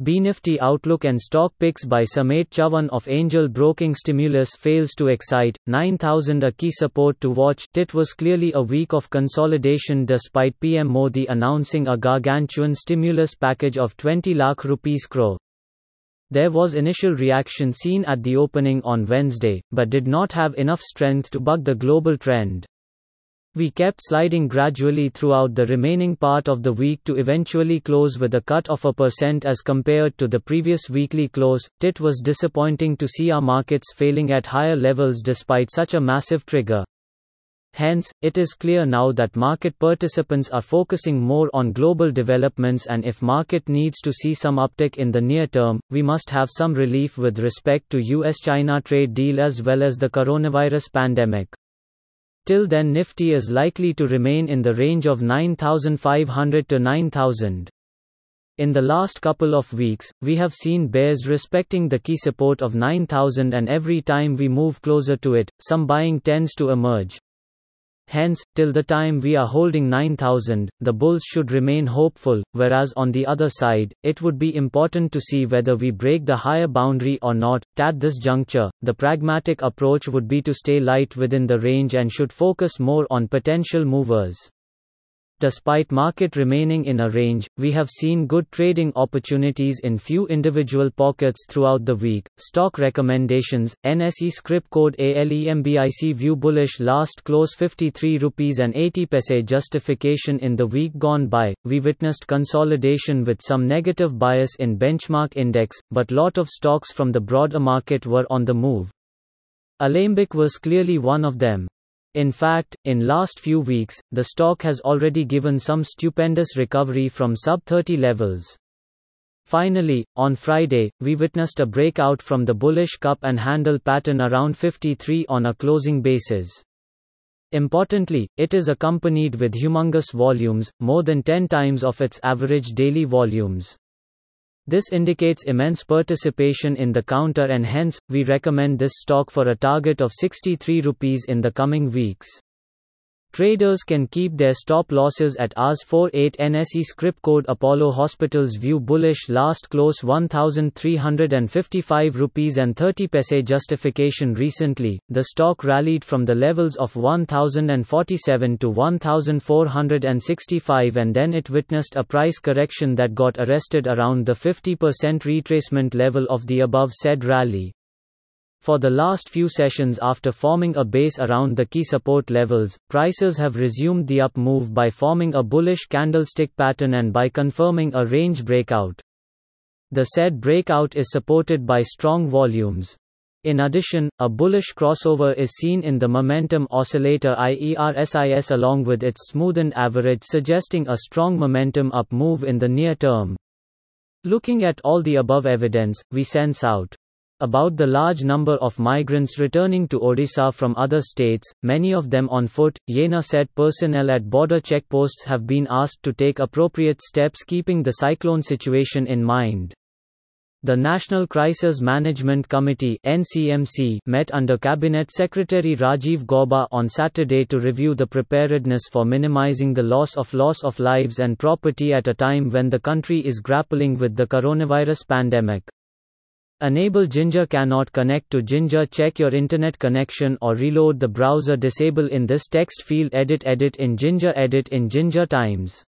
BNifty Outlook and stock picks by Sameet Chavan of Angel Broking Stimulus fails to excite, 9000 a key support to watch. It was clearly a week of consolidation despite PM Modi announcing a gargantuan stimulus package of 20 lakh rupees crore. There was initial reaction seen at the opening on Wednesday, but did not have enough strength to buck the global trend. We kept sliding gradually throughout the remaining part of the week to eventually close with a cut of a percent as compared to the previous weekly close. It was disappointing to see our markets failing at higher levels despite such a massive trigger. Hence, it is clear now that market participants are focusing more on global developments and if market needs to see some uptick in the near term, we must have some relief with respect to US-China trade deal as well as the coronavirus pandemic. Till then Nifty is likely to remain in the range of 9500 to 9000. In the last couple of weeks, we have seen bears respecting the key support of 9000 and every time we move closer to it, some buying tends to emerge. Hence, till the time we are holding 9000, the bulls should remain hopeful, whereas on the other side, it would be important to see whether we break the higher boundary or not. At this juncture, the pragmatic approach would be to stay light within the range and should focus more on potential movers. Despite market remaining in a range, we have seen good trading opportunities in few individual pockets throughout the week. Stock recommendations NSE script code ALEMBIC view bullish last close 53 rupees and 80 paise justification in the week gone by. We witnessed consolidation with some negative bias in benchmark index, but lot of stocks from the broader market were on the move. Alembic was clearly one of them. In fact, in last few weeks, the stock has already given some stupendous recovery from sub-30 levels. Finally, on Friday, we witnessed a breakout from the bullish cup and handle pattern around 53 on a closing basis. Importantly, it is accompanied with humongous volumes, more than 10 times of its average daily volumes. This indicates immense participation in the counter and hence, we recommend this stock for a target of 63 rupees in the coming weeks. Traders can keep their stop losses at Rs 48 NSE script code Apollo Hospitals view bullish last close 1355 rupees and 30 paise justification recently. The stock rallied from the levels of 1047 to 1465 and then it witnessed a price correction that got arrested around the 50% retracement level of the above said rally for the last few sessions after forming a base around the key support levels, prices have resumed the up move by forming a bullish candlestick pattern and by confirming a range breakout. The said breakout is supported by strong volumes. In addition, a bullish crossover is seen in the momentum oscillator IERSIS along with its smoothened average suggesting a strong momentum up move in the near term. Looking at all the above evidence, we sense out about the large number of migrants returning to Odisha from other states, many of them on foot. Jena said personnel at border checkposts have been asked to take appropriate steps keeping the cyclone situation in mind. The National Crisis Management Committee (NCMC) met under Cabinet Secretary Rajiv Gauba on Saturday to review the preparedness for minimizing the loss of loss of lives and property at a time when the country is grappling with the coronavirus pandemic. Enable Ginger cannot connect to Ginger check your internet connection or reload the browser disable in this text field edit edit in Ginger edit in Ginger Times